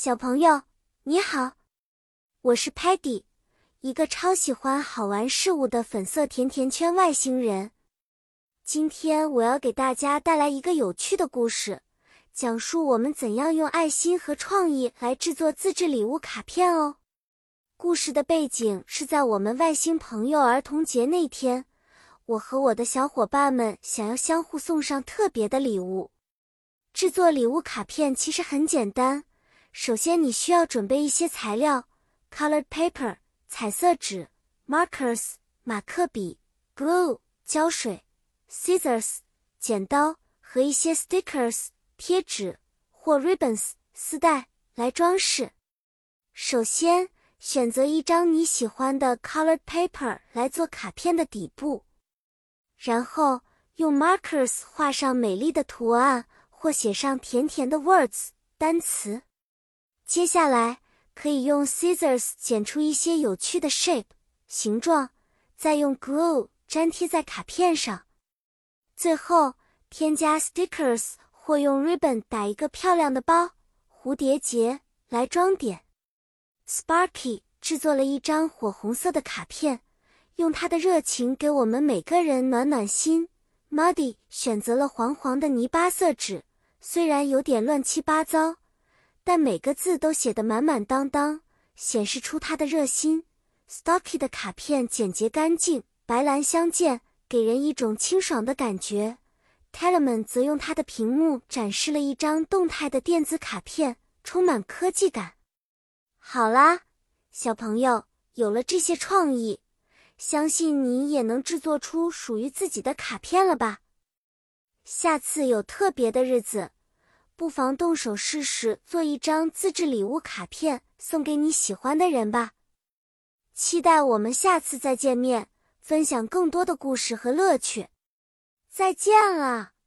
小朋友，你好，我是 Patty，一个超喜欢好玩事物的粉色甜甜圈外星人。今天我要给大家带来一个有趣的故事，讲述我们怎样用爱心和创意来制作自制礼物卡片哦。故事的背景是在我们外星朋友儿童节那天，我和我的小伙伴们想要相互送上特别的礼物。制作礼物卡片其实很简单。首先，你需要准备一些材料：colored paper（ 彩色纸）、markers（ 马克笔）、glue（ 胶水）、scissors（ 剪刀）和一些 stickers（ 贴纸）或 ribbons（ 丝带）来装饰。首先，选择一张你喜欢的 colored paper 来做卡片的底部，然后用 markers 画上美丽的图案或写上甜甜的 words（ 单词）。接下来可以用 scissors 剪出一些有趣的 shape 形状，再用 glue 粘贴在卡片上。最后添加 stickers 或用 ribbon 打一个漂亮的包蝴蝶结来装点。Sparky 制作了一张火红色的卡片，用他的热情给我们每个人暖暖心。Muddy 选择了黄黄的泥巴色纸，虽然有点乱七八糟。但每个字都写得满满当当，显示出他的热心。Stocky 的卡片简洁干净，白蓝相间，给人一种清爽的感觉。Telemann 则用他的屏幕展示了一张动态的电子卡片，充满科技感。好啦，小朋友，有了这些创意，相信你也能制作出属于自己的卡片了吧？下次有特别的日子。不妨动手试试做一张自制礼物卡片，送给你喜欢的人吧。期待我们下次再见面，分享更多的故事和乐趣。再见了。